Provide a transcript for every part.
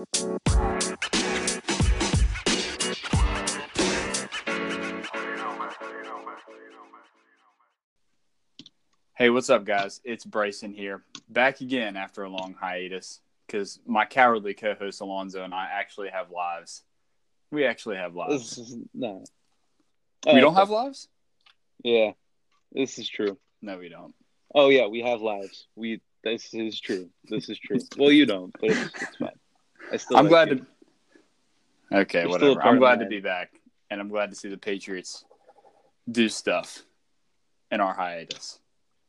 Hey, what's up, guys? It's Bryson here, back again after a long hiatus because my cowardly co-host Alonzo and I actually have lives. We actually have lives. This is no. we Oh, don't have lives? Yeah, this is true. No, we don't. Oh yeah, we have lives. We this is true. This is true. well, you don't, but it's, it's fine. I still. I'm like glad you. to. Okay, You're whatever. I'm glad to be back, and I'm glad to see the Patriots do stuff in our hiatus,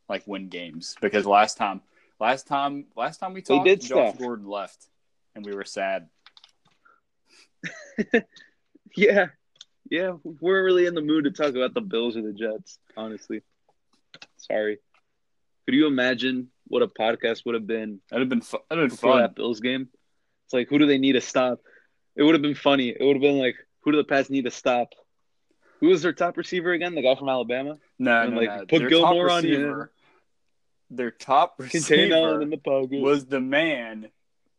like win games. Because last time, last time, last time we talked, did Josh stuff. Gordon left, and we were sad. Yeah, yeah. We're really in the mood to talk about the Bills or the Jets. Honestly, sorry. Could you imagine what a podcast would have been That'd have been fu- that'd have been fun. that Bills game? It's like, who do they need to stop? It would have been funny. It would have been like, who do the Pats need to stop? Who was their top receiver again? The guy from Alabama? No, And, no, like, no. put Their Gilmore top on receiver, Their top receiver in the pocket. was the man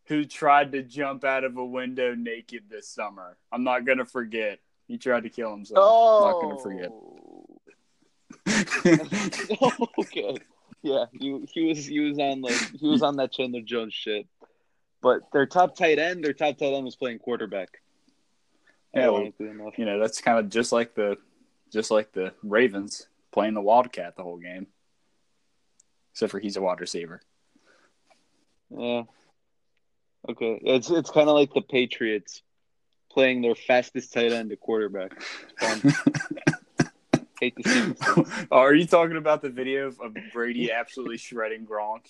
who tried to jump out of a window naked this summer. I'm not gonna forget. He tried to kill himself. oh, I'm not gonna forget. Oh. okay. Yeah, he, he was he was on like he was on that Chandler Jones shit. But their top tight end, their top tight end was playing quarterback. Yeah, well, you know, that's kind of just like the just like the Ravens playing the Wildcat the whole game. Except for he's a wide receiver. Yeah. Okay. It's it's kind of like the Patriots playing their fastest tight end to quarterback. Hate to see Are you talking about the video of Brady absolutely shredding Gronk?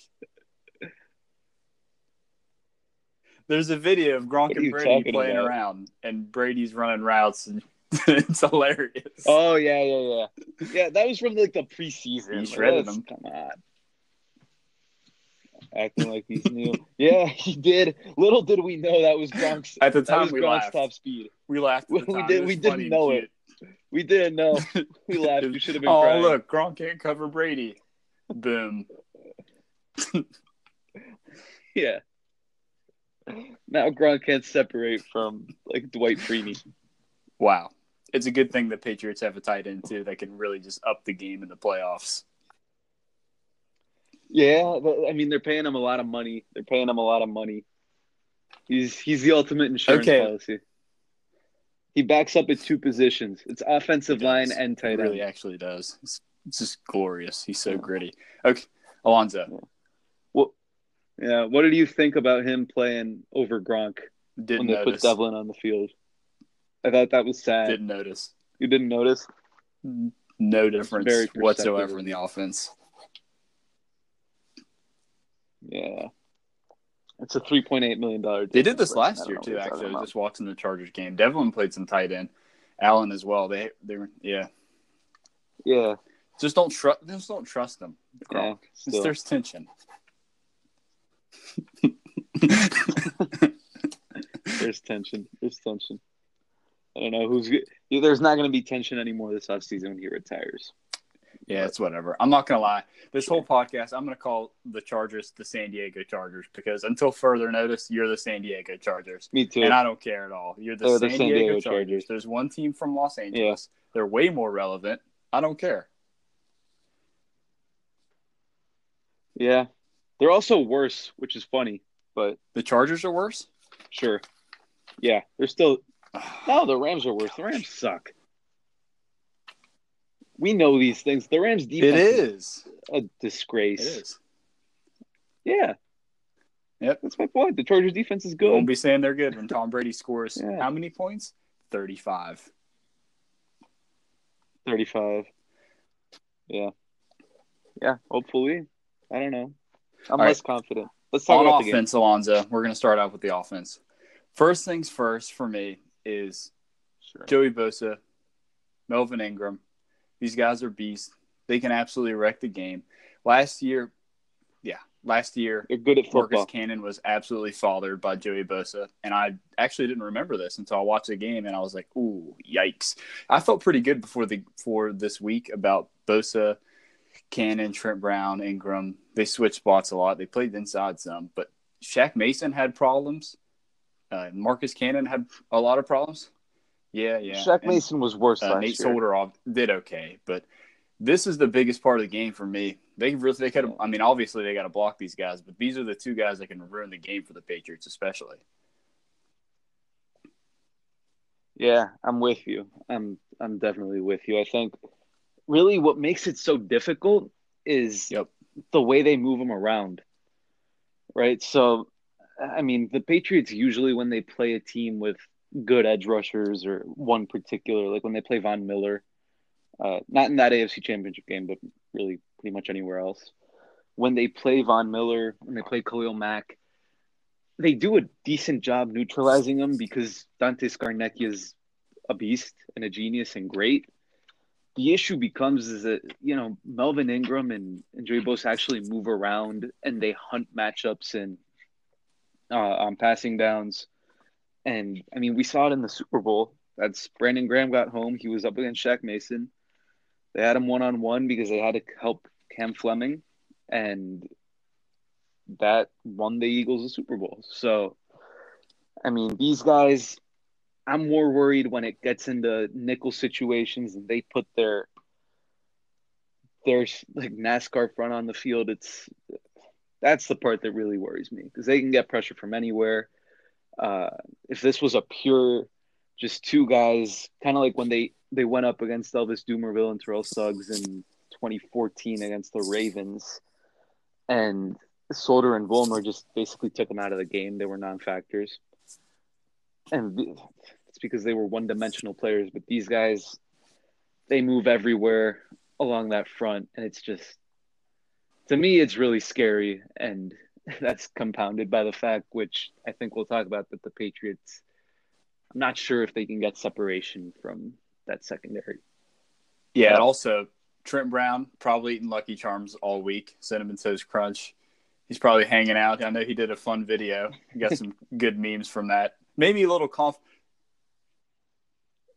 There's a video of Gronk and Brady playing about? around, and Brady's running routes, and it's hilarious. Oh yeah, yeah, yeah. Yeah, that was from like the preseason. He shredded let's- him. Come on. Acting like he's new. yeah, he did. Little did we know that was Gronk's At the time, was we Gronk's laughed. top speed. We laughed. At the We did. We didn't know it. We didn't know. We laughed. We should have been oh, crying. look, Gronk can't cover Brady. Boom. Yeah. Now Gronk can't separate from like Dwight Freeney. Wow. It's a good thing the Patriots have a tight end too that can really just up the game in the playoffs. Yeah, but, I mean they're paying him a lot of money. They're paying him a lot of money. He's he's the ultimate insurance Okay. policy. He backs up at two positions. It's offensive line and tight end. really actually does. It's, it's just glorious. He's so gritty. Okay, Alonzo Yeah. What did you think about him playing over Gronk when didn't they notice. put Develin on the field? I thought that was sad. Didn't notice. You didn't notice? No difference very whatsoever in the offense. Yeah. It's a three point eight million dollar. They did this last year too. Actually, I was just watching the Chargers game. Develin played some tight end. Allen as well. They they were yeah. Yeah. Just don't trust. Just don't trust them. Yeah. Gronk. There's tension. There's tension. There's tension. I don't know who's. There's not going to be tension anymore this offseason when he retires. Yeah, it's whatever. I'm not gonna lie. This whole podcast, I'm gonna call the Chargers the San Diego Chargers because until further notice, you're the San Diego Chargers, Me too. and I don't care at all. You're the, San, the San Diego, Diego Chargers. Chargers. There's one team from Los Angeles. They're way more relevant. I don't care. yeah. They're also worse, which is funny, but The Chargers are worse. sure. Yeah. They're still. No, the Rams are worse. The Rams suck. We know these things. The Rams defense It is. a disgrace. is. Yeah. Yep. That's my point. The Chargers defense is good. Won't be saying they're good when Tom Brady scores Yeah. how many points? Thirty-five. 35. Yeah. Yeah, hopefully. I don't know. I'm All less confident. Let's talk On about the game. offense, Alonzo, we're gonna start off with the offense. First things first for me is Sure. Joey Bosa, Melvin Ingram. These guys are beasts. They can absolutely wreck the game. Last year, yeah, last year, They're good at football. Marcus Cannon was absolutely fathered by Joey Bosa. And I actually didn't remember this until I watched the game and I was like, ooh, yikes. I felt pretty good before the for this week about Bosa, Cannon, Trent Brown, Ingram. They switched spots a lot. They played inside some, but Shaq Mason had problems Uh, Marcus Cannon had a lot of problems. Yeah, yeah. Shaq And, Mason was worse uh, last Nate year. Solder off, did okay, but this is the biggest part of the game for me. They really they could. I mean, obviously they got to block these guys, but these are the two guys that can ruin the game for the Patriots, especially. Yeah, I'm with you. I'm I'm definitely with you. I think really what makes it so difficult is Yep. The way they move them around. Right? So I mean, the Patriots usually when they play a team with good edge rushers or one particular like when they play Von Miller, uh, not in that AFC Championship game, but really pretty much anywhere else. When they play Von Miller, when they play Khalil Mack, they do a decent job neutralizing them because Dante Scarnecchia is a beast and a genius and great. The issue becomes is that you know Melvin Ingram and, and Joey actually move around and they hunt matchups and uh, on passing downs. And I mean, we saw it in the Super Bowl. That's Brandon Graham got home. He was up against Shaq Mason. They had him one on one because they had to help Cam Fleming, and that won the Eagles the Super Bowl. So, I mean, these guys, I'm more worried when it gets into nickel situations and they put their their like NASCAR front on the field. It's that's the part that really worries me because they can get pressure from anywhere. Uh, if this was a pure, just two guys, kind of like when they they went up against Elvis Dumervil and Terrell Suggs in 2014 against the Ravens, and Solder and Vollmer just basically took them out of the game. They were non-factors, and it's because they were one-dimensional players. But these guys, they move everywhere along that front, and it's just to me, it's really scary, and that's compounded by the fact, which I think we'll talk about, that the Patriots. I'm not sure if they can get separation from that secondary. Yeah, and also Trent Brown probably eating Lucky Charms all week. Cinnamon Toast Crunch. He's probably hanging out. I know he did a fun video. He got some good memes from that. Maybe a little conf.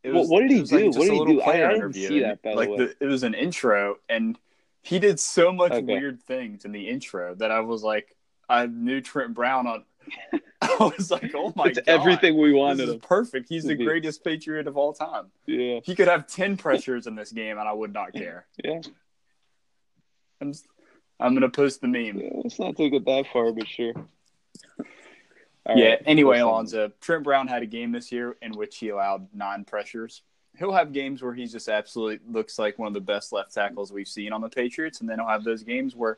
It What- what did he was like do? What did he do? I- I didn't see that, by the like way. it was an intro, and he did so much Okay. weird things in the intro that I was like, I knew Trent Brown on. I was like, oh my it's god, everything we This wanted is perfect. He's the be. greatest Patriot of all time. Yeah, He could have ten pressures in this game, and I would not care. yeah. I'm, I'm gonna post the meme. yeah let's not take it that far, but sure. All yeah. right, Anyway. Alonzo, Trent Brown had a game this year in which he allowed nine pressures. He'll have games where he just absolutely looks like one of the best left tackles we've seen on the Patriots, and then he'll have those games where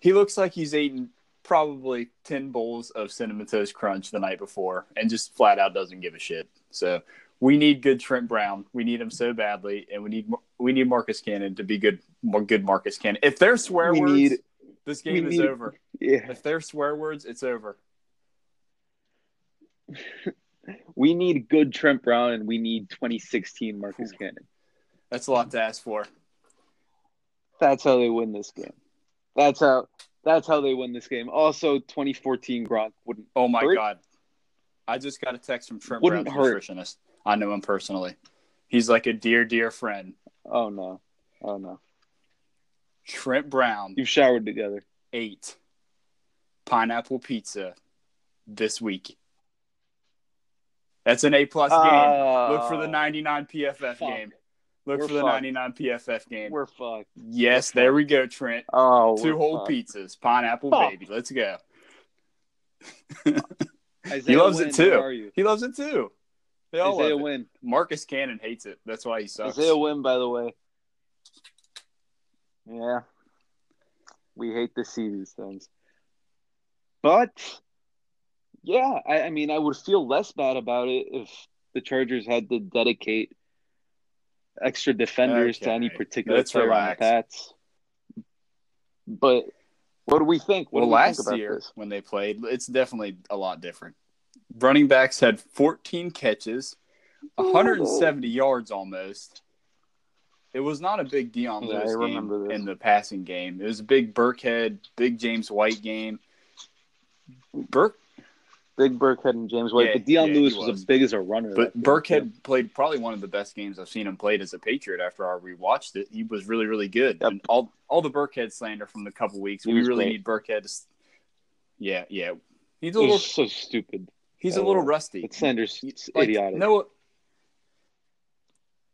he looks like he's eaten probably ten bowls of cinnamon toast crunch the night before, and just flat out doesn't give a shit. So we need good Trent Brown. We need him so badly, and we need we need Marcus Cannon to be good. Good Marcus Cannon. If they're swear We words, need- this game is need- over. Yeah, If they're swear words, it's over. we need good Trent Brown, and we need 2016 Marcus Cannon. That's a lot to ask for. That's how they win this game. That's how. That's how they win this game. Also, 2014 Gronk wouldn't. Oh my Hurt? god! I just got a text from Trent Wouldn't Brown's hurt. nutritionist. I know him personally. He's like a dear, dear friend. Oh no! Oh no! Trent Brown You've showered together. ate pineapple pizza this week. That's an A plus game. Oh, Look for the uh, 99 PFF fuck. game. Look We're for the fucked. 99 PFF game. We're fucked. yes, there we go, Trent. Oh, Two whole fucked. pizzas, pineapple Fuck. baby. Let's go. He loves Wynn, it too. Where are you? He loves it too. They all Isaiah love it. Wynn. Marcus Cannon hates it. That's why he sucks. Isaiah Wynn, by the way. Yeah. We hate to see these things. But, yeah, I, I mean, I would feel less bad about it if the Chargers had to dedicate extra defenders to any particular Let's player relax. on the Pats. But what do we think? What well, do we last think about year this? when they played, it's definitely a lot different. Running backs had 14 catches, 170 yards almost. It was not a big Dion Yeah, Lewis game in the passing game. It was a big Burkhead, big James White game. Burke, Big Burkhead and James White, Yeah, but Dion yeah, Lewis was. was. as big as a runner. but that game, Burkhead played probably one of the best games I've seen him played as a Patriot. After I rewatched it, he was really, really good. Yep. And all all the Burkhead slander from the couple weeks, He we really great. need Burkhead. To, yeah, yeah, he's a little was so stupid. He's a Uh, little rusty. But Sanders, it's Like, idiotic. No,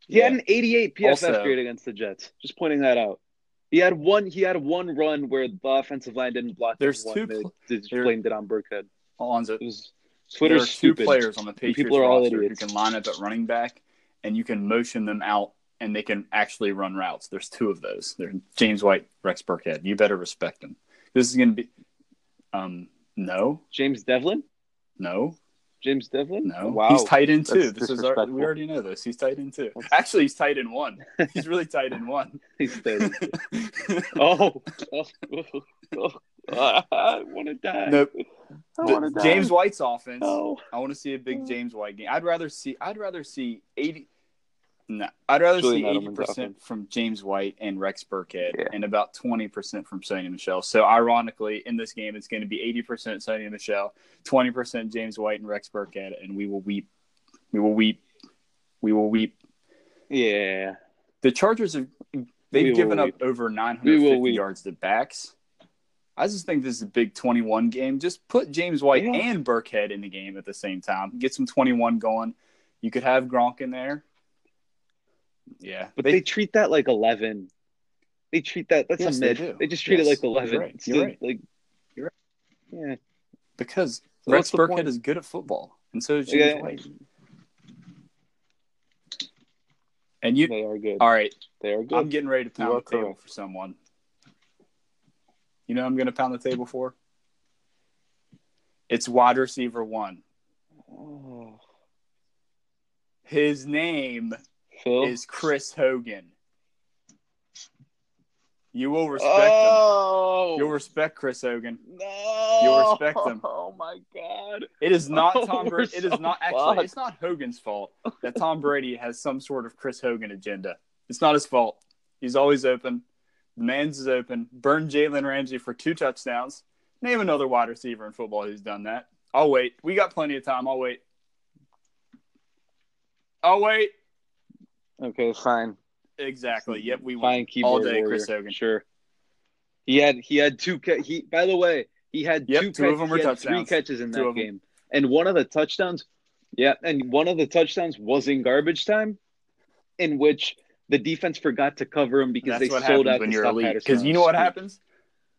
he had an 88 PFF Also- grade against the Jets. Just pointing that out. He had one. He had one run where the offensive line didn't block. There's one. two They pl- just there- blamed it on Burkhead. Alonzo. There Twitter's are two stupid. players on the Patriots People are all roster who can line up at running back, and you can motion them out, and they can actually run routes. There's two of those. They're James White, Rex Burkhead. You better respect them. This is going to be. Um, no, James Develin. no, James Develin. no. Wow. He's tight end too. That's This is our, we already know this. He's tight end two. Actually, he's tight end one. He's really tight end one. He's tight. oh. oh, oh, oh. I want to die. Nope. I want to die. James White's offense. No. I want to see a big James White game. I'd rather see. I'd rather see eighty. No, I'd rather Julian see eighty percent from James White and Rex Burkhead, Yeah. and about twenty percent from Sony Michel. So, ironically, in this game, it's going to be eighty percent Sony Michel, twenty percent James White and Rex Burkhead, and we will weep. We will weep. We will weep. Yeah. The Chargers have they've will given up weep. over 950 yards to backs. I just think this is a big 21 game. Just put James White Yeah. and Burkhead in the game at the same time. Get some 21 going. You could have Gronk in there. Yeah, But they, treat that like 11. They treat that, that's Yes, a they mid. do. They, just treat Yes, it like you're 11. right. You're right. Like, you're right. Yeah. because So Rex Burkhead point? is good at football, and so is James Yeah. White. And you, They are good. all right, They are good. I'm getting ready to pound the table for someone. You know, I'm going to pound the table for. It's wide receiver one. Oh. His name Phil? is Chris Hogan. You will respect him. oh. You'll respect Chris Hogan. no. You'll respect him. Oh, my God. It is not Oh, Tom we're Brady. It is so not actually. fucked. It's not Hogan's fault that Tom Brady has some sort of Chris Hogan agenda. It's not his fault. He's always open. Man's is open. Burn Jalen Ramsey for two touchdowns. Name another wide receiver in football who's done that. I'll wait. We got plenty of time. I'll wait. I'll wait. Okay, fine. Exactly. Yep. We Fine won all day. warrior. Chris Hogan. Sure. He had he had two ca- he by the way, he had Yep, two, two of them were had three catches in Two that game. And one of the touchdowns yeah, and one of the touchdowns was in garbage time in which the defense forgot to cover him because That's they what sold out when you're elite. Because you know what happens?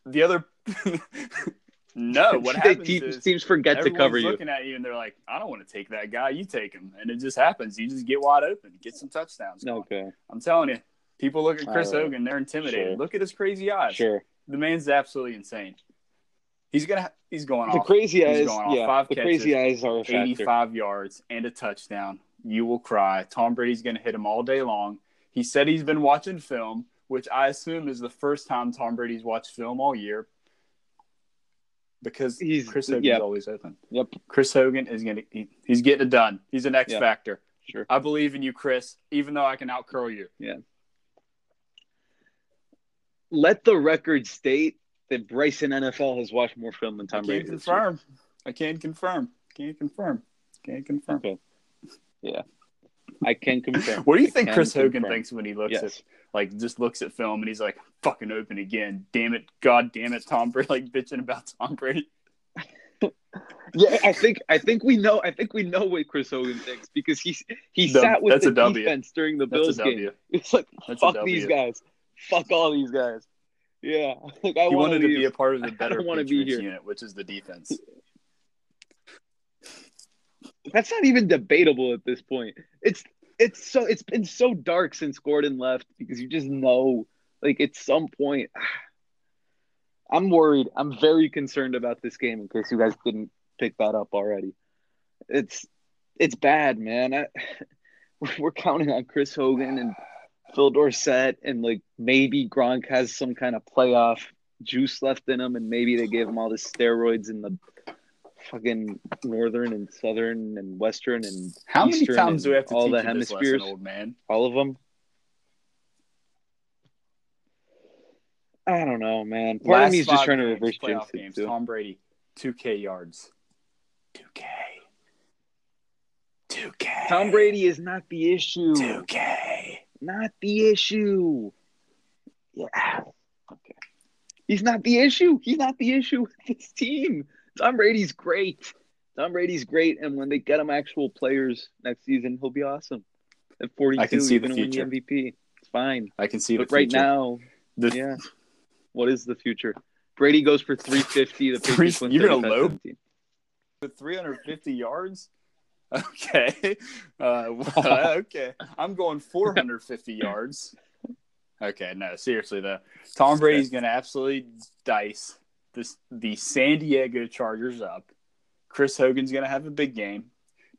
The other. no, what happens teams, is teams forget to cover you. looking at you and they're like, I don't want to take that guy. You take him. And it just happens. You just get wide open, get some touchdowns. going. Okay, I'm telling you, people look at Chris right. Hogan, they're intimidated. Sure. Look at his crazy eyes. sure. The man's absolutely insane. He's gonna. He's going The off crazy he's eyes, going off yeah. five The crazy eyes are a 85 yards and a touchdown. You will cry. Tom Brady's gonna hit him all day long. He said he's been watching film, which I assume is the first time Tom Brady's watched film all year. Because He's- Chris Hogan's yeah. always open. Yep, Chris Hogan is gonna. He, he's getting it done. He's an X Yeah. factor. sure. I believe in you, Chris. Even though I can outcurl you. Yeah. Let the record state that Bryson NFL has watched more film than I Tom can Brady. confirm. I can confirm. Can't confirm. Can't confirm. Okay. Yeah. I can confirm. What do you I think can Chris Hogan confirm. thinks when he looks Yes. at like just looks at film and he's like fucking open again? Damn it, God damn it, Tom Brady like bitching about Tom Brady. Yeah, I think I think we know I think we know what Chris Hogan thinks because he he Dub- sat with that's the a W. defense during the That's Bills game. W. It's like That's fuck W. these guys. Fuck all these guys. Yeah. Like I He want wanted to be a part of the I better don't wanna be here. unit, which is the defense. That's not even debatable at this point. It's it's so it's been so dark since Gordon left because you just know like at some point I'm worried. I'm very concerned about this game in case you guys didn't pick that up already. It's it's bad, man. I, we're counting on Chris Hogan and Phil Dorsett and like maybe Gronk has some kind of playoff juice left in him and maybe they gave him all the steroids in the fucking northern and southern and western and How many times do we have to all teach the this lesson, hemispheres? old man? all of them. I don't know, man. Part Last of me is just trying to reverse playoff jinx games. too. Tom Brady, two K yards, two K, two K. Tom Brady is not the issue. two K. Not the issue. Yeah. Okay. He's not the issue. He's not the issue with this team. Tom Brady's great. Tom Brady's great, and when they get him actual players next season, he'll be awesome. At 42, I can see he's the gonna win future. MVP. It's fine. I can see But the right future. now, The- yeah. What is the future? Brady goes for 350. The Three- Patriots win you're gonna 35-17. with 350 yards. Okay. Uh, well, okay. I'm going 450 yards. Okay, no, seriously though. Tom Brady's going to absolutely dice this the San Diego Chargers up. Chris Hogan's going to have a big game.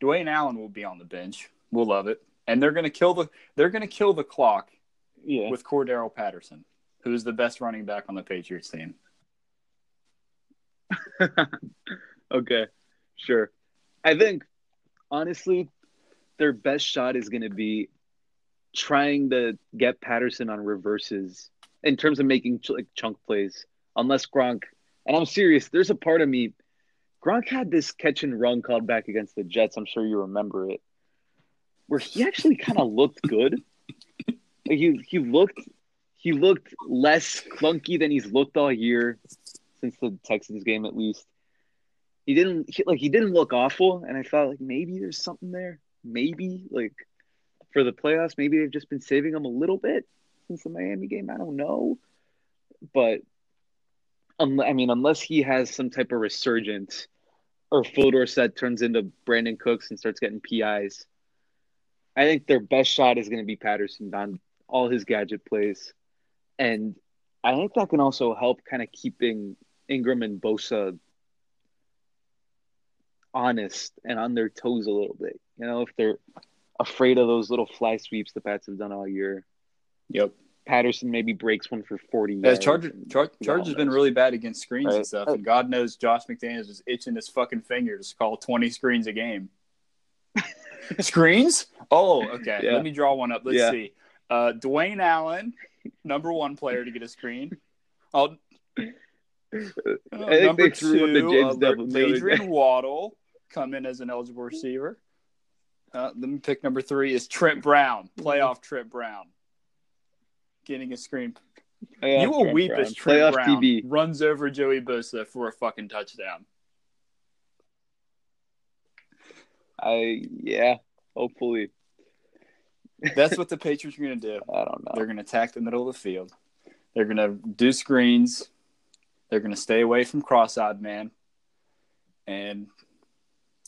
Dwayne Allen will be on the bench. We'll love it. And they're going to kill the they're going to kill the clock Yeah. with Cordarrelle Patterson, who is the best running back on the Patriots team. okay, sure. I think honestly, their best shot is going to be trying to get Patterson on reverses in terms of making ch- like chunk plays. Unless Gronk, and I'm serious, there's a part of me. Gronk had this catch and run called back against the Jets. I'm sure you remember it, where he actually kind of looked good. Like, he he looked he looked less clunky than he's looked all year since the Texans game, at least he didn't he, like he didn't look awful and i thought like maybe there's something there maybe like for the playoffs maybe they've just been saving him a little bit since the miami game i don't know but um, i mean unless he has some type of resurgence or Phil Dorsett turns into brandin cooks and starts getting pis i think their best shot is going to be patterson on all his gadget plays and i think that can also help kind of keeping ingram and bosa honest and on their toes a little bit. You know, if they're afraid of those little fly sweeps the Pats have done all year. Yep. Patterson maybe breaks one for 40 Yeah, yards. Charger, Char- who Chargers all been really bad against screens and stuff, and God knows Josh McDaniels is itching his fucking fingers to call twenty screens a game. screens? Oh, okay. Yeah. Let me draw one up. Let's Yeah. see. Uh, Dwayne Allen, number one player to get a screen. Oh, uh, I think number they threw one to two, James uh, Develin the other Adrian Waddle come in as an eligible receiver. Uh, let me pick number three is Trent Brown, playoff Trent Brown, getting a screen you will weep as Trent Playoff Brown TB. runs over Joey Bosa for a fucking touchdown. I yeah, hopefully. That's what the Patriots are going to do. I don't know. They're going to attack the middle of the field. They're going to do screens. They're going to stay away from cross-eyed man and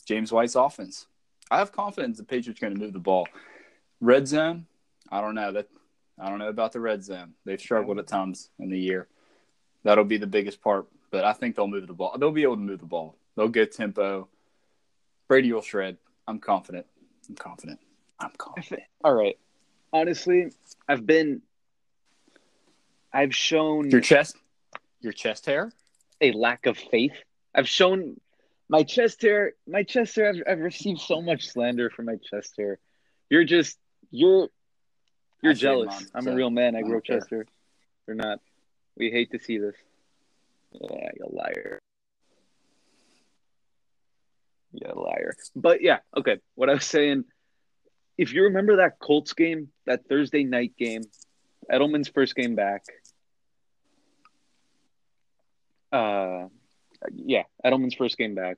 James White's offense. I have confidence the Patriots are going to move the ball. Red zone, I don't know that. I don't know about the red zone. They've struggled at times in the year. That'll be the biggest part, but I think they'll move the ball. They'll be able to move the ball. They'll get tempo. Brady will shred. I'm confident. I'm confident. I'm confident. All right. Honestly, I've been I've shown Your chest, your chest hair. a lack of faith. I've shown my chest hair. My chest hair. I've, I've received so much slander for my chest hair. You're just you're you're jealous. mine, I'm so a real man. I I grow don't care. chest hair. You're not. We hate to see this. Yeah, you liar. You liar. But yeah, okay. What I was saying, if you remember that Colts game, that Thursday night game, Edelman's first game back. Uh, yeah, Edelman's first game back.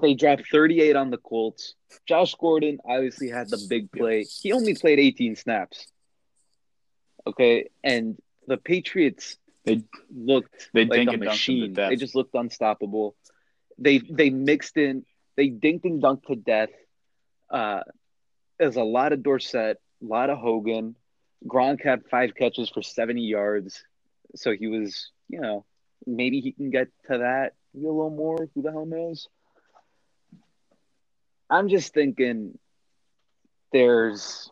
They dropped 38 on the Colts. Josh Gordon obviously had the big play. He only played 18 snaps. Okay, and the Patriots They looked they like a and dunk to machine. They just looked unstoppable. They they mixed in, they dinked and dunked to death. Uh, there's a lot of Dorsett, a lot of Hogan. Gronk had five catches for 70 yards, so he was, you know, maybe he can get to that a little more. Who the hell knows? I'm just thinking there's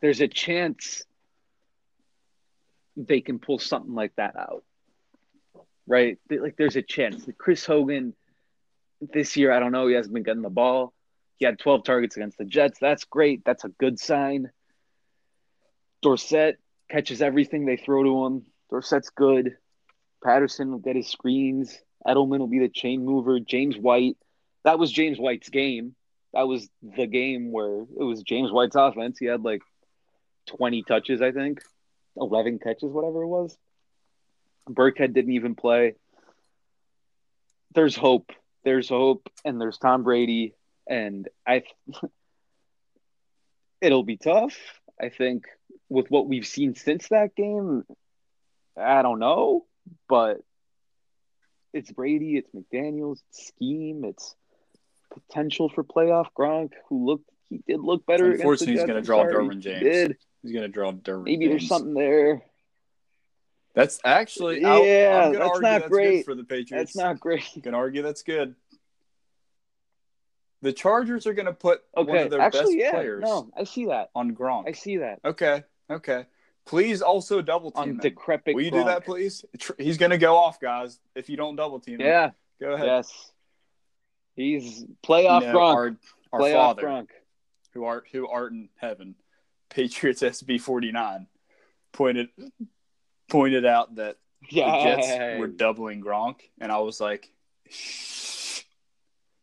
there's a chance they can pull something like that out. Right? Like there's a chance. Chris Hogan this year, I don't know, he hasn't been getting the ball. He had 12 targets against the Jets. That's great. That's a good sign. Dorsett catches everything they throw to him. Dorsett's good. Patterson will get his screens. Edelman will be the chain mover. James White. That was James White's game. That was the game where it was James White's offense. He had like 20 touches, I think. 11 catches, whatever it was. Burkhead didn't even play. There's hope. there's hope, and there's Tom Brady, and I. It'll be tough. I think with what we've seen since that game, I don't know, but it's Brady, it's McDaniels, it's scheme, it's potential for playoff Gronk, who looked he did look better. Unfortunately, he's going to draw Derwin James. He did. He's going to draw Derwin. Maybe James. there's something there. That's actually yeah. That's not that's great for the Patriots. That's not great. You can argue that's good. The Chargers are going to put Okay, one of their actually, best yeah. players No, I see that. on Gronk. I see that Okay, okay. Please also double team on him. decrepit. Will you do that, please? He's going to go off, guys. If you don't double team him, Yeah. go ahead. Yes. He's playoff know, Gronk. Our, our playoff father, Gronk. who art who art in heaven, Patriots SB forty nine, pointed pointed out that Yeah. the Jets were doubling Gronk, and I was like,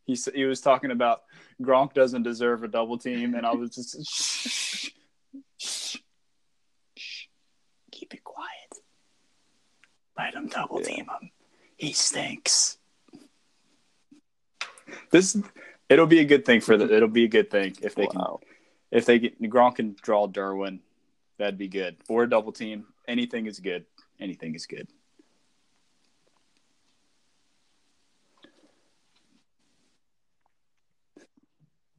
he he was talking about Gronk doesn't deserve a double team, and I was just shh, shh, shh, keep it quiet, let him double team him. He stinks. This it'll be a good thing for the. It'll be a good thing if they can if they get Gronk can draw Derwin, that'd be good. Or a double team. Anything is good. Anything is good.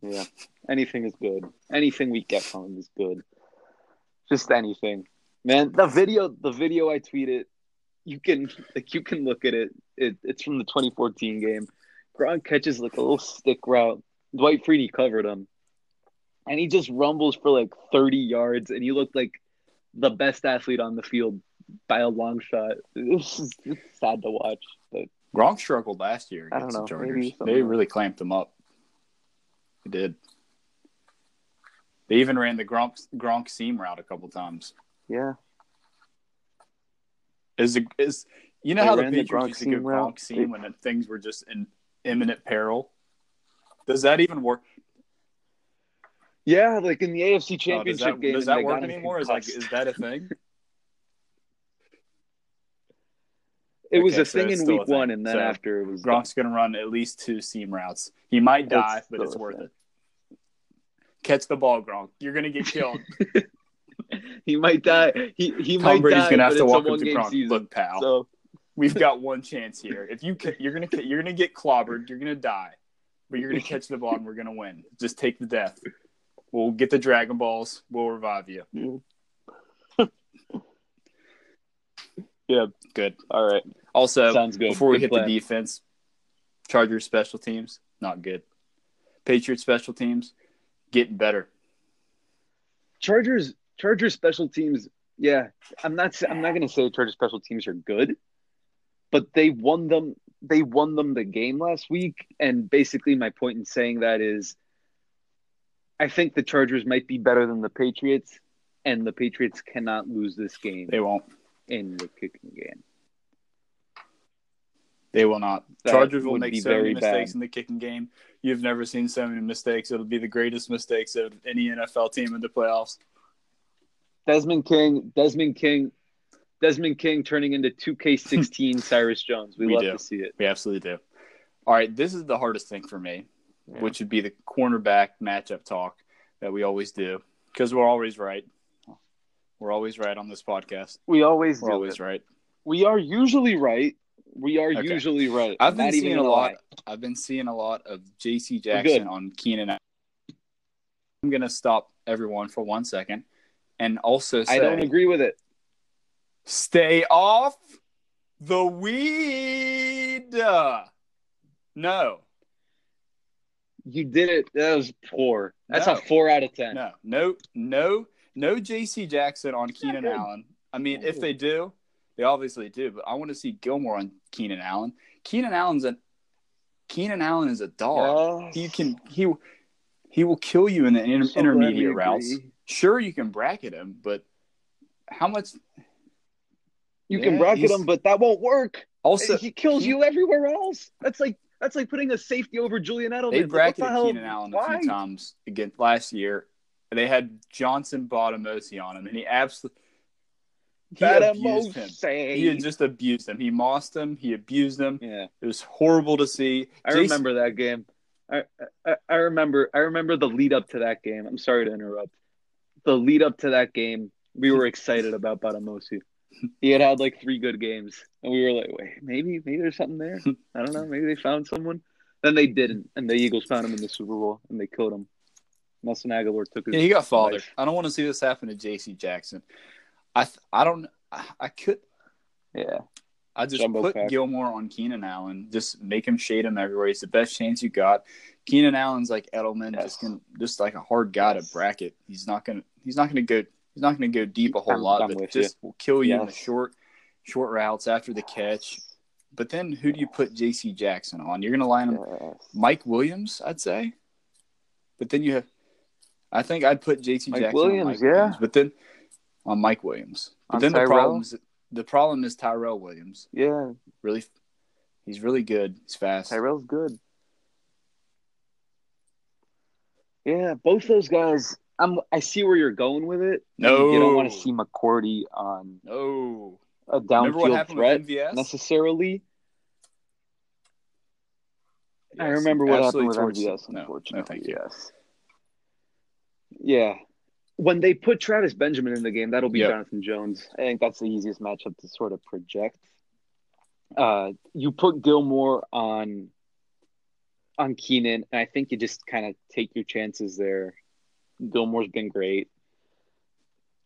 Yeah. Anything is good. Anything we get from him is good. Just anything. Man, the video the video I tweeted, you can like you can look at it. it it's from the 2014 game. Gronk catches like a little stick route. Dwight Freeney covered him. And he just rumbles for like 30 yards and he looked like the best athlete on the field by a long shot. It was just it's sad to watch. But Gronk struggled last year I don't against the know, maybe Chargers. They really clamped him up. They did. They even ran the Gronk Gronk seam route a couple times. yeah. Is the is you know They how the ran the Patriots Gronk used to go seam route? Gronk seam when things were just in imminent peril? Does that even work? Yeah, like in the AFC Oh, does Championship that, game. does that work anymore? Is like is that a thing? It was a so thing it's in week one, and then So, after it was Gronk's going to run at least two seam routes. He might die, but it's worth it. Catch the ball, Gronk. You're going to get killed. he might die. He he Tom might Brady's die. going to have to walk a up to Gronk. season. Look, pal, So we've got one chance here. If you ca- you're going to you're going to get clobbered, you're going to die, but you're going to catch the ball and we're going to win. Just take the death. We'll get the Dragon Balls. We'll revive you. yeah, Good. all right, Also, sounds good. before we Good hit plan. the defense, Chargers special teams not good. Patriots special teams getting better. Chargers Chargers special teams. Yeah, I'm not. I'm not going to say Chargers special teams are good, but they won them. They won them the game last week, and basically my point in saying that is, I think the Chargers might be better than the Patriots, and the Patriots cannot lose this game They won't. in the kicking game. They will not. That Chargers will make so many mistakes bad. in the kicking game. You've never seen so many mistakes. It'll be the greatest mistakes of any NFL team in the playoffs. Desmond King, Desmond King, Desmond King turning into 2K16 Cyrus Jones. We, We love do. to see it. We absolutely do. All right, this is the hardest thing for me, Yeah. which would be the cornerback matchup talk that we always do because we're always right. We're always right on this podcast. We always We're do always it. right. We are usually right. We are Okay. usually right. I've been seeing a lot. lie. I've been seeing a lot of J.C. Jackson on Keenan. I'm gonna stop everyone for one second, and also say, I don't agree with it. Stay off the weed. No, You did it. That was poor. That's No. a four out of ten. no, no, no, no. J.C. Jackson on Keenan good. Allen. I mean, Not if they do, they obviously do. But I want to see Gilmore on Keenan Allen. Keenan Allen's a Keenan Allen is a dog. Yes. He can he he will kill you in the inter- So intermediate routes. Sure, you can bracket him, but how much? You Yeah, can bracket him, but that won't work. Also, he kills he- you everywhere else. That's like that's like putting a safety over Julian Edelman. They Like, what the bracketed? Keenan Allen a few times again last year. They had Johnson Bademosi on him, and he absolutely he abused him. He just abused him. He mossed him. He abused him. yeah, It was horrible to see. I Jason- remember that game. I, I I remember I remember the lead up to that game. I'm sorry to interrupt. The lead up to that game, we were excited about Bademosi. He had had like three good games, and we were like, "Wait, maybe maybe there's something there." I don't know. Maybe they found someone. Then they didn't, and the Eagles found him in the Super Bowl, and they killed him. Nelson Agholor took his. Yeah, he got fathered. I don't want to see this happen to J.C. Jackson. I th- I don't. I, I could. Yeah, I just Jumbo put pack. Gilmore on Keenan Allen. Just make him shade him everywhere. He's the best chance you got. Keenan Allen's like Edelman, Yes. just can, just like a hard guy Yes. to bracket. He's not gonna. He's not gonna go. He's not gonna go deep a whole I'm- lot, I'm but just will kill you in the short, short routes after the catch. But then who do you put J.C. Jackson on? You're gonna line him Yes. Mike Williams, I'd say. But then you have, I think I'd put J.C. Jackson on Williams, yeah. Williams, but then on Mike Williams. But On then the problem is the problem is Tyrell Williams. Yeah, Really, he's really good. He's fast. Tyrell's good. Yeah, both those guys. I'm. I see where you're going with it. No. you don't want to see McCourty on No, a downfield threat necessarily. I remember what happened with MVS. him. No, Unfortunately, no, yes. Yeah, when they put Travis Benjamin in the game, that'll be Yep. Jonathan Jones. I think that's the easiest matchup to sort of project. Uh, you put Gilmore on on Keenan, and I think you just kind of take your chances there. Gilmore's been great.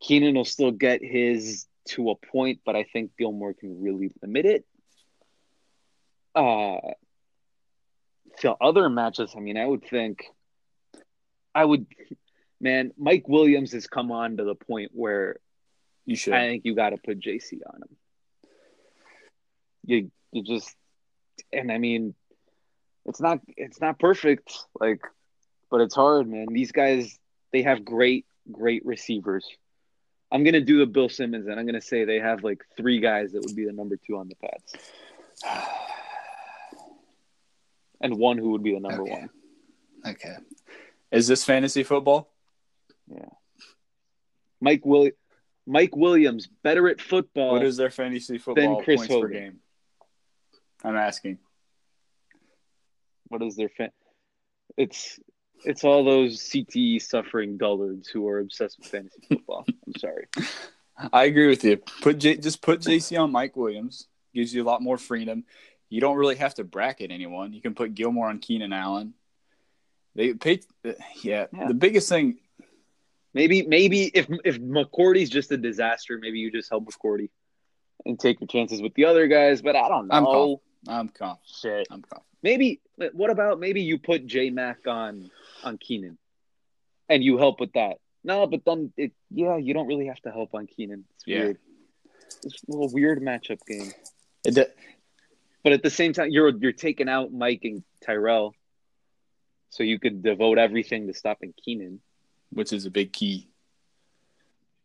Keenan will still get his to a point, but I think Gilmore can really limit it. Uh, the other matches, I mean, I would think, I would, man, Mike Williams has come on to the point where You should. I think you got to put JC on him. You you just, and I mean, it's not it's not perfect, like, but it's hard, man. These guys they have great great receivers. I'm gonna do the Bill Simmons, and I'm gonna say they have like three guys that would be the number two on the Pats, and one who would be the number Okay. one. okay. Is this fantasy football? Yeah. Mike Will Mike Williams better at football. what is their fantasy football Chris points per game? I'm asking. what is their fan? It's it's all those CTE suffering dullards who are obsessed with fantasy football. I'm sorry. I agree with you. Put J- just put JC on Mike Williams. Gives you a lot more freedom. You don't really have to bracket anyone. You can put Gilmore on Keenan Allen. They pay, uh, yeah, Yeah. The biggest thing, Maybe maybe if if McCourty's just a disaster, maybe you just help McCourty and take your chances with the other guys. But I don't know. I'm confident. I'm confident. Shit. I'm confident. Maybe what about maybe you put J Mac on on Keenan, and you help with that. No, but then it yeah, you don't really have to help on Keenan. It's Yeah. weird. It's a little weird matchup game. But at the same time, you're you're taking out Mike and Tyrell, so you could devote everything to stopping Keenan. which is a big key.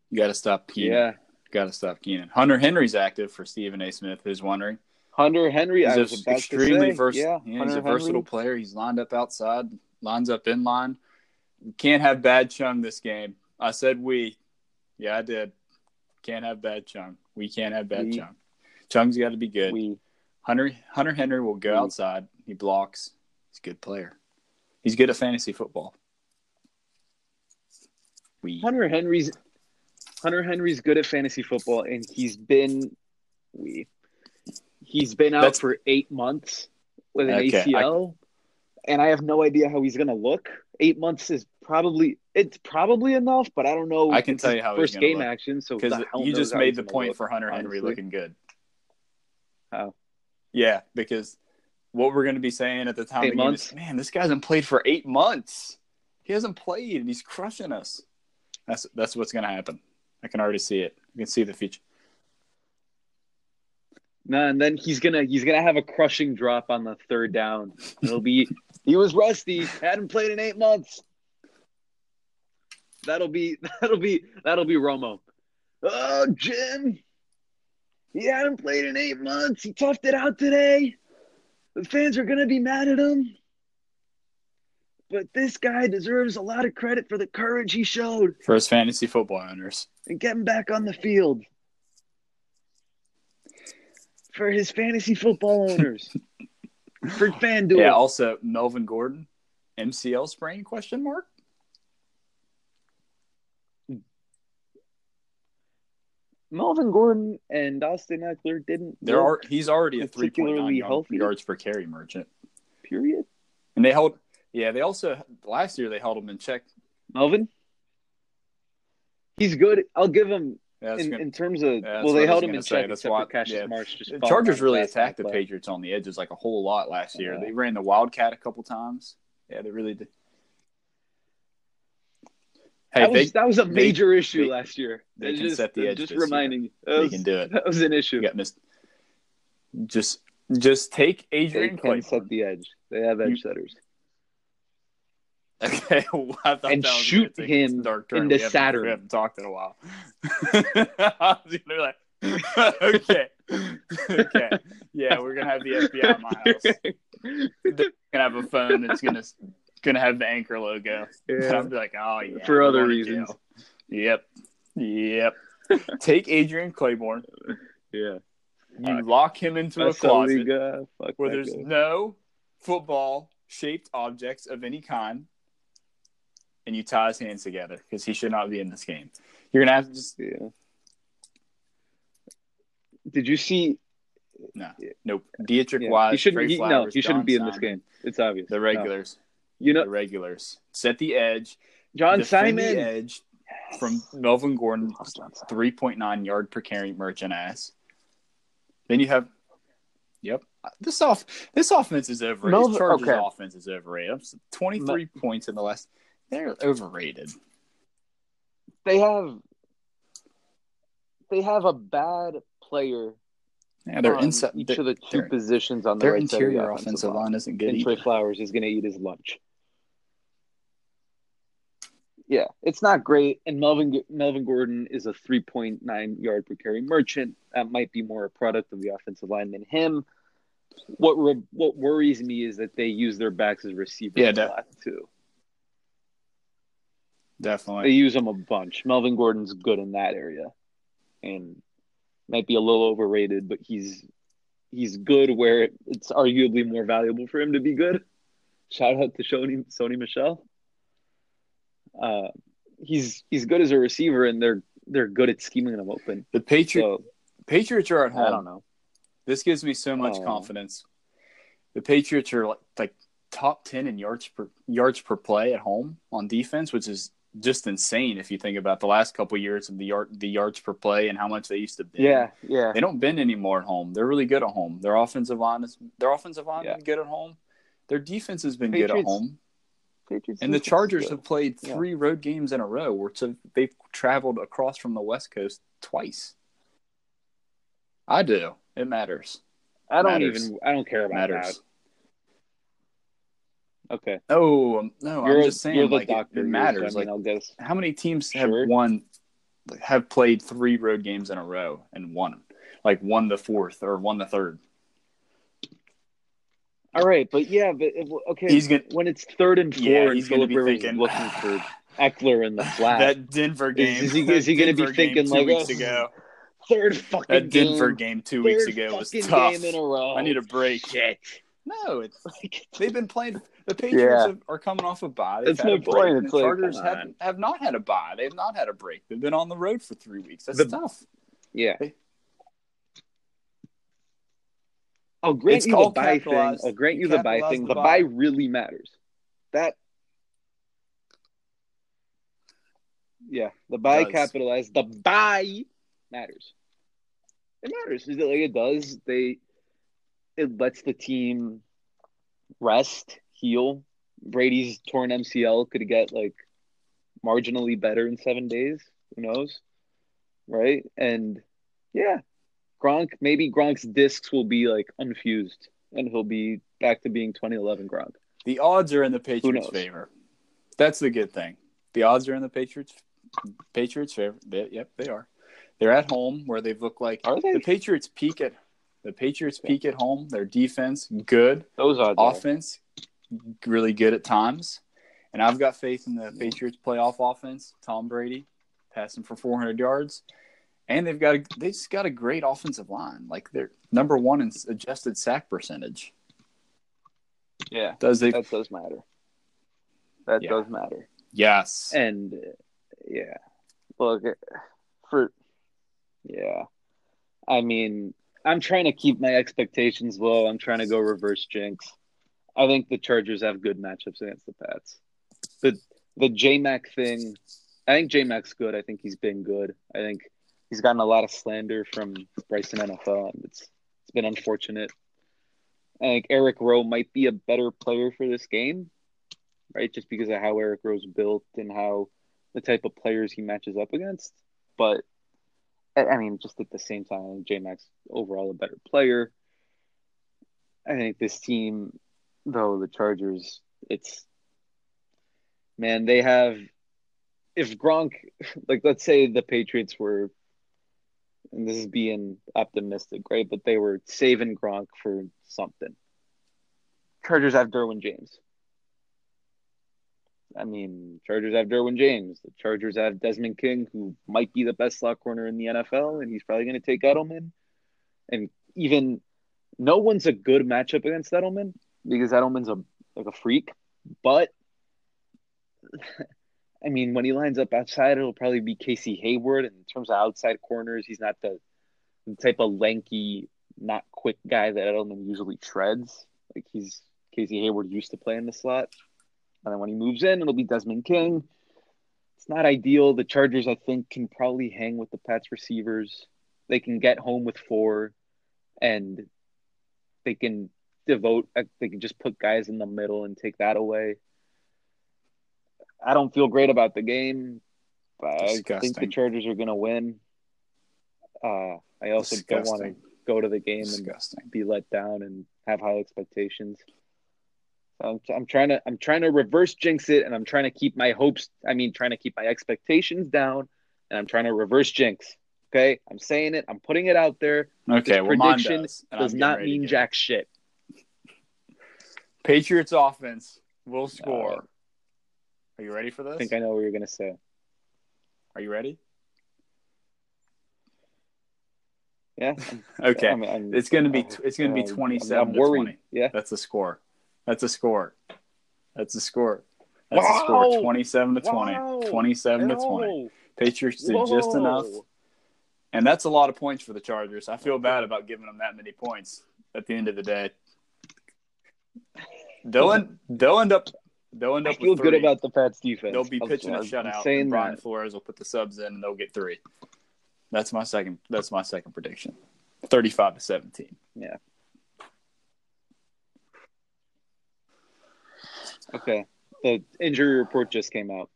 You got to stop Keenan. Yeah, Got to stop Keenan. Hunter Henry's active for Stephen A. Smith, who's wondering. Hunter Henry. I was He's extremely versatile. Yeah, he's Hunter a versatile Henry. player. He's lined up outside, lines up in line. Can't have bad chung this game. I said we. Yeah, I did. Can't have bad chung. We can't have bad We- chung. Chung's got to be good. We Hunter Hunter Henry will go We- outside. He blocks. He's a good player. He's good at fantasy football. We Hunter Henry's Hunter Henry's good at fantasy football, and he's been we he's been out That's- for eight months with an Okay, ACL, and I have no idea how he's gonna look. Eight months is probably it's probably enough, but I don't know. I can tell you how first game look. action. So because you just made the point look, for Hunter Henry honestly. looking good. How? Yeah, because what we're going to be saying at the time Eight of the game months? is, man, this guy hasn't played for eight months. He hasn't played, and he's crushing us. That's that's what's going to happen. I can already see it. You can see the future. No, and then he's gonna he's gonna have a crushing drop on the third down. It'll be he was rusty, hadn't played in eight months. That'll be that'll be that'll be Romo. Oh, Jim, he hadn't played in eight months. He toughed it out today. The fans are gonna be mad at him. But this guy deserves a lot of credit for the courage he showed For his fantasy football owners, and getting back on the field. For his fantasy football owners. for FanDuel. Yeah. Also, Melvin Gordon, MCL sprain? Question mark. Melvin Gordon and Austin Ekeler didn't. There are he's already a three point healthy. yards per carry merchant, period. and they held. Yeah, they also last year they held him in check. Melvin, he's good. I'll give him Yeah, in, gonna- in terms of. Yeah, well, they held him in say. check That's except why- for Cassius yeah. March. Just the Chargers really attacked the play. Patriots on the edges like a whole lot last year. They ran the Wildcat a couple times. Yeah, they really did. Hey, that, they, was, that was a they- major issue they- last year. they just, set the edge Just this year. reminding you. That they can do it. That was an issue. You got missed. Just, just take Adrian. They can set the edge. They have edge setters. Okay, well, And shoot gonna take us him a dark turn. into We haven't- Saturn. We haven't talked in a while. Like, okay, okay, yeah, we're gonna have the FBI at my house. They're gonna have a phone that's gonna gonna have the anchor logo. Yeah. I'll be like, oh yeah, For other reasons. jail. Yep, yep. Take Adrian Clayborn. Yeah. You Fuck. lock him into a closet we go. Fuck where there's guy. no football shaped objects of any kind, and you tie his hands together because he should not be in this game. You're gonna have to just Yeah. Did you see? no, nope. Deatrich Yeah. Wise, he shouldn't. Trey He, no, Flowers, he shouldn't John be in this game. It's obvious. The No. regulars, You know, the regulars set the edge. John defend the Simon edge from Melvin Gordon, Love John Simon. three point nine yard per carry merchant ass. Then you have, yep. This off this offense is overrated. Melvin- This Chargers okay. offense is overrated. Twenty three points in the last. They're overrated. They have. They have a bad player Yeah, they're inside. each of the two positions on the their right side of the offensive line isn't good. And Trey Flowers is going to eat his lunch. Yeah, it's not great. And Melvin Melvin Gordon is a 3.9 yard per carry merchant. That might be more a product of the offensive line than him. What what worries me is that they use their backs as receivers Yeah, a lot too. They use them a bunch. Melvin Gordon's good in that area, and might be a little overrated, but he's he's good where it's arguably more valuable for him to be good. Shout out to Sony Sony Michel. Uh, he's he's good as a receiver, and they're they're good at scheming him open. The Patriot So Patriots are at home. I don't know. This gives me so much Oh. confidence. The Patriots are like, like top ten in yards per yards per play at home on defense, which is just insane if you think about the last couple years of the yard the yards per play and how much they used to bend. Yeah, yeah. They don't bend anymore at home. They're really good at home. Their offensive line is their offensive line Yeah. is good at home. Their defense has been good at home. Patriots And the Chargers have played Yeah. three road games in a row where to, they've traveled across from the West Coast twice. I do. It matters. I don't matters. even. I don't care about matters. Okay, Oh um, no, you're I'm just saying the like doctor. it, here, matters. I mean, like I'll guess. how many teams have Sure. won have played three road games in a row and won? Like won the fourth or won the third. All right, but yeah, but uh, it- okay. He's gonna when it's third and four, Yeah, he's gonna be thinking- looking for ah, Ekeler in the flat. that Denver game. is he- he gonna be thinking two like, weeks oh, ago? third fucking That Denver game, game two weeks ago was tough. game in a row. I need a break. Shit. No, it's Like, they've been playing. The Patriots Yeah. have, are coming off a bye. They've That's had a break. point. It's The like, Chargers have have not had a bye. They've not had a break. They've been on the road for three weeks. That's The- tough. yeah. Hey. I'll grant It's you the bye thing. I'll grant you you the bye thing. the The bye. bye really matters. That. Yeah, the bye Does. capitalized. The bye matters. It matters. Is it like it does? They. It lets the team rest, heal. Brady's torn MCL could get like marginally better in seven days. Who knows? Right? And yeah, Gronk, maybe Gronk's discs will be like unfused and he'll be back to being 2011 Gronk. The odds are in the Patriots' favor. That's the good thing. The odds are in the Patriots. Patriots' favor. They, yep, they are. They're at home where they've looked like Are they? the Patriots peak at the Patriots peak at home. Their defense good, Those odds. are. offense really good at times, and I've got faith in the Patriots playoff offense. Tom Brady passing for 400 yards, and they've got a, they just got a great offensive line. Like they're number one in adjusted sack percentage. Yeah, Does they? that does matter. That Yeah. does matter. Yes. And uh, yeah, look for yeah. I mean, I'm trying to keep my expectations low. I'm trying to go reverse jinx. I think the Chargers have good matchups against the Pats. The the J Mac thing, I think J Mac's good. I think he's been good. I think he's gotten a lot of slander from Bryson NFL, and it's it's been unfortunate. I think Eric Rowe might be a better player for this game, right? Just because of how Eric Rowe's built and how the type of players he matches up against. But I mean, just at the same time, J Mac's overall a better player. I think this team, though, the Chargers, it's man, they have if Gronk like let's say the Patriots were and this is being optimistic, right? But they were saving Gronk for something. Chargers have Derwin James. I mean, Chargers have Derwin James. The Chargers have Desmond King, who might be the best slot corner in the NFL, and he's probably going to take Edelman. And even no one's a good matchup against Edelman because Edelman's a like a freak. But I mean, when he lines up outside, it'll probably be Casey Hayward. In terms of outside corners, he's not the, the type of lanky, not quick guy that Edelman usually treads. Like he's Casey Hayward used to play in the slot. And then when he moves in, it'll be Desmond King. It's not ideal. The Chargers, I think, can probably hang with the Pats receivers. They can get home with four, and they can devote. They can just put guys in the middle and take that away. I don't feel great about the game. But I think the Chargers are going to win. Uh, I also don't want to go to the game and be let down and have high expectations. I'm, I'm trying to I'm trying to reverse jinx it, and I'm trying to keep my hopes. I mean, trying to keep my expectations down, and I'm trying to reverse jinx. Okay, I'm saying it. I'm putting it out there. Okay, This well, prediction does, Does not mean jack shit. Patriots offense will score. Right. Are you ready for this? I think I know what you're gonna say. Are you ready? Yeah. Okay. I'm- I'm- It's gonna be it's gonna be uh, twenty I'm, seven I'm to twenty. Yeah. That's a score. That's a score. That's a score. That's a score. Twenty seven to Wow. 20. 27 to twenty. Patriots did just enough. And that's a lot of points for the Chargers. I feel bad about giving them that many points at the end of the day. They'll end, they'll end up they'll end I up feel with good about the Pats defense. They'll be pitching a shutout. and Brian that. Flores will put the subs in and they'll get three. That's my second that's my second prediction. Thirty five to seventeen. Yeah. Okay. The injury report just came out.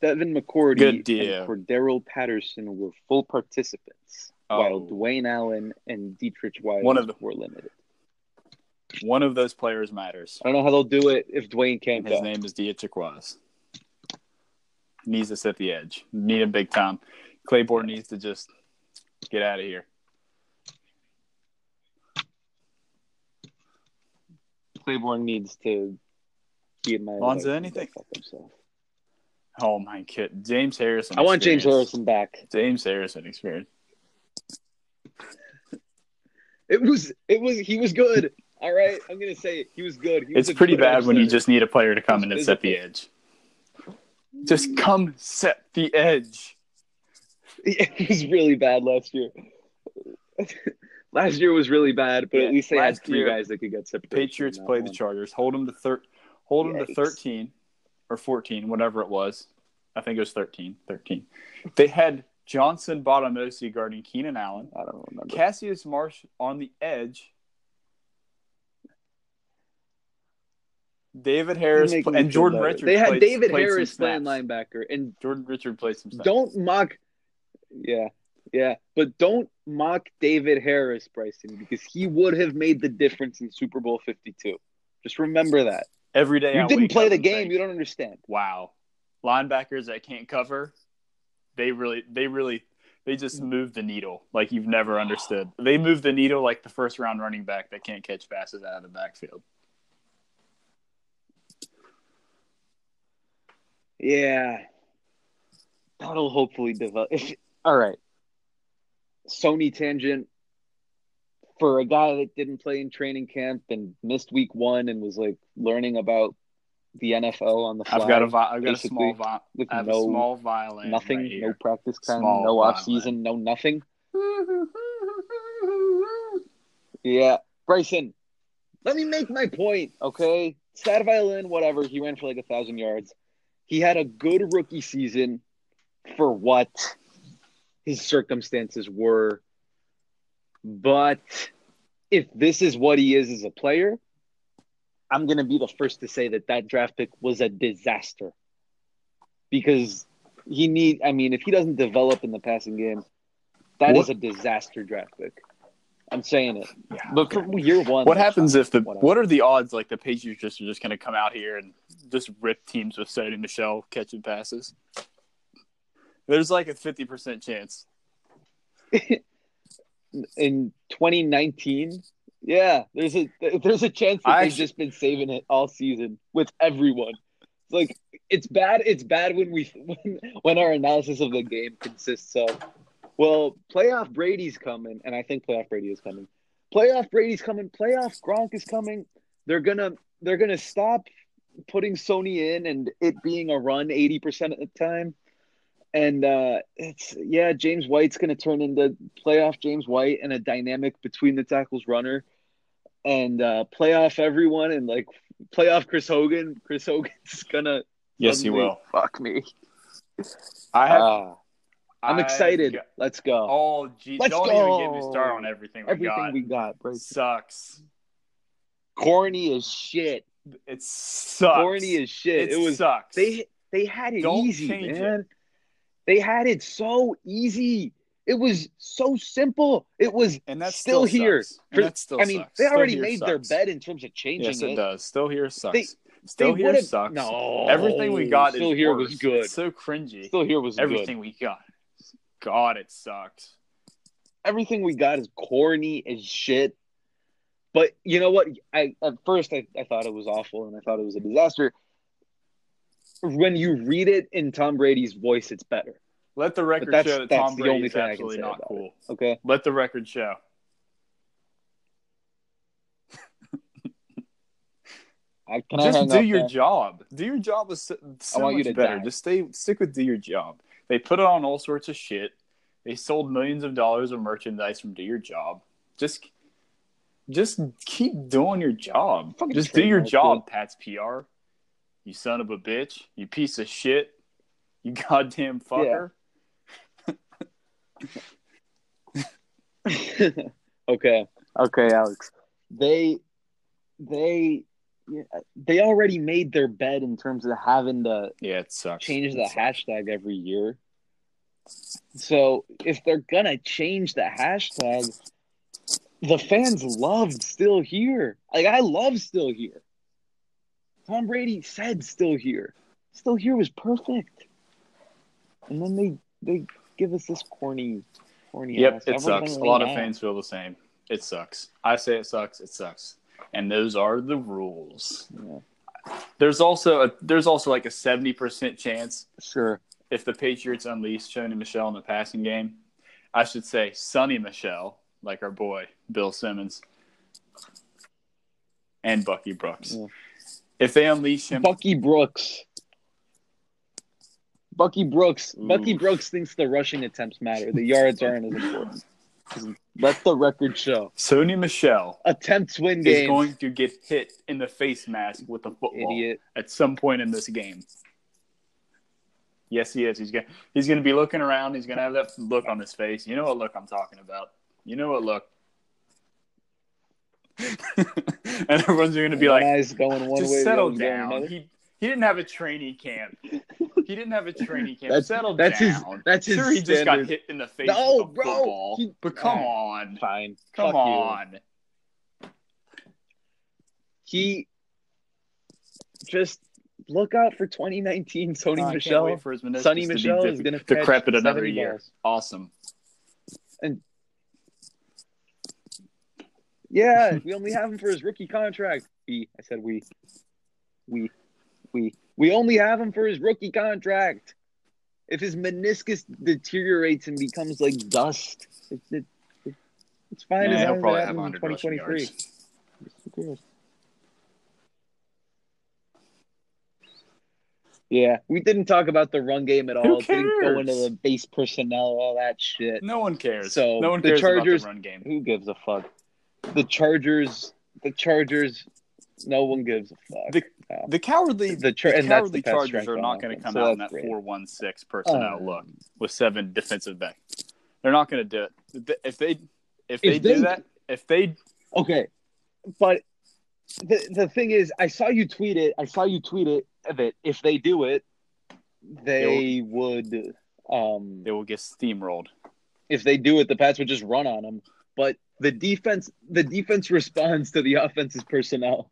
Devin McCourty Good deal. and Cordarrelle Patterson were full participants, Oh. while Dwayne Allen and Deatrich Wise One of the- were limited. One of those players matters. I don't know how they'll do it if Dwayne can't His go. name is Wise. Needs to sit the edge. Need him big time. Clayborn needs to just get out of here. Clayborn needs to be in my Lonzo, anything? go fuck himself. Oh my kid, James Harrison. I want James. Harrison back. James Harrison experience. It was it was he was good. All right, I'm gonna say it. he was good. He was It's pretty good bad when you just need a player to come in and set the edge. Just come set the edge. It was really bad last year. last year was really bad, but Yeah, at least they had three year, guys that could get separation. Patriots play the. Chargers. Hold them to thir- hold them to 13 or 14, whatever it was. I think it was 13. 13. They had Johnson Bademosi guarding Keenan Allen. I don't remember. Cassius Marsh on the edge. David Harris pl- and Jordan better. Richards. They had David played Harris playing linebacker, and Jordan Richard played some snaps. don't mock. Yeah, yeah, but don't mock David Harris, Bryson, because he would have made the difference in Super Bowl Fifty Two. Just remember that. Every day You I didn't play the game. think, You don't understand. Wow, linebackers that can't cover, they really, they really, they just mm. move the needle like you've never understood. They move the needle like the first round running back that can't catch passes out of the backfield. Yeah. that'll hopefully develop. All right, Sony tangent for a guy that didn't play in training camp and missed week one and was like learning about the NFL on the fly. I've got a vi- I've got a small vi- I have no a small violin. nothing, right no practice time, Small no off season, no nothing. Yeah, Bryson, let me make my point, okay? Sad violin, whatever. He ran for like a thousand yards. He had a good rookie season for what his circumstances were. But if this is what he is as a player, I'm going to be the first to say that that draft pick was a disaster. Because he need I mean, if he doesn't develop in the passing game, that is What- a disaster draft pick. I'm saying it. Yeah, But okay. from year one, What happens if the Whatever. what are the odds like the Patriots just are just going to come out here and just rip teams with Sony Michel catching passes? There's like a fifty percent chance. in 2019? Yeah, there's a there's a chance that I they've just been saving it all season with everyone. It's like it's bad. It's bad when we when, when our analysis of the game consists of, well, playoff Brady's coming, and I think playoff Brady is coming. Playoff Brady's coming. Playoff Gronk is coming. They're gonna they're gonna stop putting Sony in and it being a run 80% of the time. And uh, it's yeah, James White's going to turn into playoff James White and a dynamic between the tackles runner, and uh, playoff everyone and like playoff Chris Hogan. Chris Hogan's gonna Yes, he will. Fuck me. I have. Ah, I'm excited. got- Let's go. oh, gee, Let's don't even get me started on everything we Everything got. we got, bro. Sucks. Corny as shit. It sucks. Corny as shit. It, It, was sucks. they they had it Don't easy, change it. man. They had it so easy. It was so simple. It was and that's still, here. Sucks. For- that still I mean, sucks. they Still already here made their bed in terms of changing Yes, it it. does. Still here sucks. They- still they here sucks. No, Everything we got still is here worse. was good. It's so cringy. Still here was good. Everything good. we got. God, it sucked. Everything we got is corny as shit. But you know what? I at first I, I thought it was awful and I thought it was a disaster. When you read it in Tom Brady's voice, it's better. Let the record show that that's Tom the Brady only is thing I can absolutely not cool. Okay. Let the record show. I, can I just hang do up your now? job. Do your job with so, so want you much to better. die. Just stay stick with do your job. They put on all sorts of shit. They sold millions of dollars of merchandise from do your job. Just just keep doing your job. Fucking just do your trademark, job, Pat's PR. You son of a bitch. You piece of shit. You goddamn fucker. okay. Okay, Alex. They they yeah, Uh, they already made their bed in terms of having to Yeah, it sucks. change It the sucks. hashtag every year. So if they're gonna change the hashtag, the fans loved still here. Like I love still here. Tom Brady said still here. Still here was perfect. And then they they give us this corny corny Yep, ass. it sucks. A lot of fans feel the same. It sucks. I say it sucks. It sucks. And those are the rules. Yeah, There's also a there's also like a seventy percent chance sure. if the Patriots unleash Sony Michel in the passing game. I should say Sonny Michelle, like our boy Bill Simmons and Bucky Brooks. Yeah. If they unleash him, Bucky Brooks. Bucky Brooks. Bucky Brooks thinks the rushing attempts matter. The yards aren't as important. Let the record show. Sony Michel Attempts win is games. going to get hit in the face mask with a football Idiot. at some point in this game. Yes, he is. He's gonna he's gonna be looking around. He's gonna have that look on his face. You know what look I'm talking about. You know what look. and everyone's gonna be like, going one just way, settle down. He he didn't have a training camp. He didn't have a training camp. That's- settle that's his- down. that's his sure, he just got hit in the face No, with a bro. football. He- but come Ah. on, Fine. come Fuck you. on. He just look out for 2019 Sony I can't Michel. wait for his meniscus Sonny to be Michel is going to decrepit another year. Balls. Awesome. And yeah, we only have him for his rookie contract. We, I said we, we, we, we only have him for his rookie contract. if his meniscus deteriorates and becomes like dust, it, it, it, it's fine. Yeah, as long as it have happens in 2023. yards. Yeah, we didn't talk about the run game at all. Who Didn't go into the base personnel, all that shit. No one cares. So, no one the cares Chargers- about the run game. Who gives a fuck? The Chargers, the Chargers, no one gives a fuck. The- No. The cowardly, The the, and that's cowardly the Chargers are not going to come so out in that four-one-six personnel Oh. look with seven defensive backs. They're not going to do it. If they, if they If do they- that, if they, Okay, but the the thing is, I saw you tweet it. I saw you tweet it that if they do it, they would. Um, they will get steamrolled. if they do it, the Pats would just run on them. But the defense, the defense responds to the offense's personnel.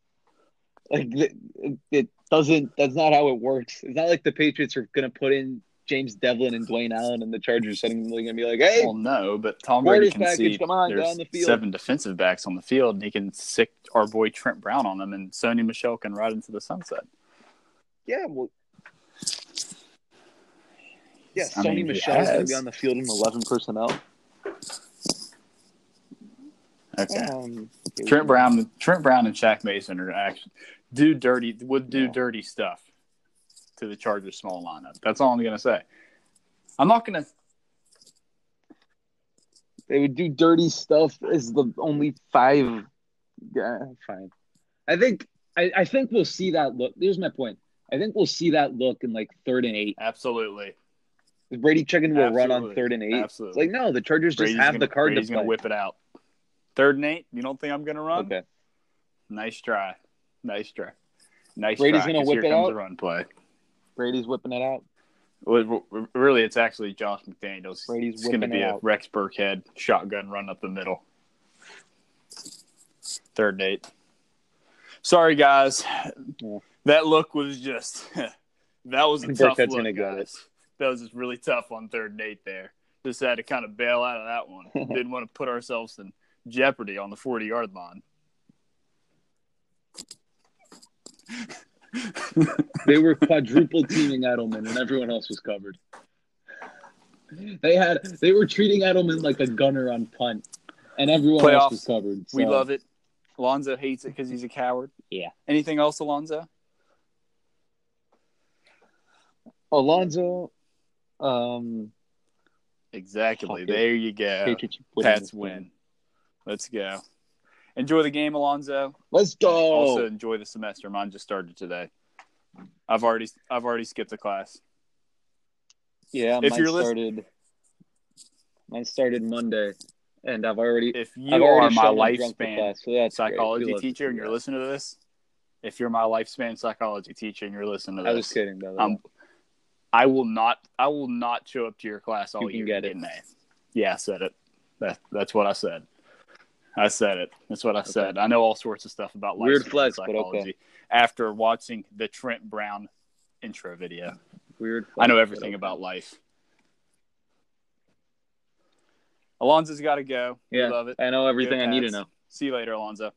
Like it, it doesn't. That's not how it works. It's not like the Patriots are going to put in James Develin and Dwayne Allen, and the Chargers suddenly going to be like, "Hey, Well, no, but Tom Brady can package, see come on, there's on the field. seven defensive backs on the field, and he can sick our boy Trent Brown on them, and Sony Michel can ride into the sunset. yeah, well." Yeah, I Sony mean, he Michel's going to be on the field in eleven personnel. Okay. Um, Trent Brown, Trent Brown, and Shaq Mason are actually do dirty would do Yeah. dirty stuff to the Chargers small lineup. That's all I'm gonna say. I'm not gonna. They would do dirty stuff as the only five. Yeah, fine. I think I, I think we'll see that look. Here's my point. I think we'll see that look in like third and eight. Absolutely, Is Brady checking to a run on third and eight? It's absolutely. like no, the Chargers just Brady's have gonna, the card Brady's to gonna whip it out. Third and eight. You don't think I'm gonna run? Okay, Nice try. Nice try. Nice Brady's try. gonna whip here it comes out? the run play. Brady's whipping it out. Well, Really, it's actually Josh McDaniels. Brady's it's going to be a out. Rex Burkhead shotgun run up the middle. Third eight. Sorry, guys. Yeah. That look was just that was a tough look, guys. That was just really tough on third eight there. Just had to kind of bail out of that one. Didn't want to put ourselves in jeopardy on the forty yard line. They were quadruple teaming Edelman, and everyone else was covered. They had they were treating Edelman like a gunner on punt, and everyone Playoffs. else was covered. We love it. Alonzo hates it because he's a coward. Yeah. Anything else, Alonzo? Alonzo, um, Exactly. Fuck. There you go. Patriots Pats win. Let's go. Enjoy the game, Alonzo. Let's go. Also enjoy the semester. Mine just started today. I've already I've already skipped a class. yeah, if mine you're started. Mine started Monday, and I've already. If I've you already are my lifespan class, so psychology We love to teacher and you're listening to this, if you're my lifespan psychology teacher and you're listening to this, I was kidding, by the way. um, I will not I will not show up to your class all You year. get and it. Yeah, I said it. That, that's what I said. I said it. That's what I said. I know all sorts of stuff about life. Weird flex, but okay. psychology after watching the Trent Brown intro video. Weird. I know everything okay. about life. Alonzo's got to go. We Yeah, love it. I know everything I need to know. See you later, Alonzo.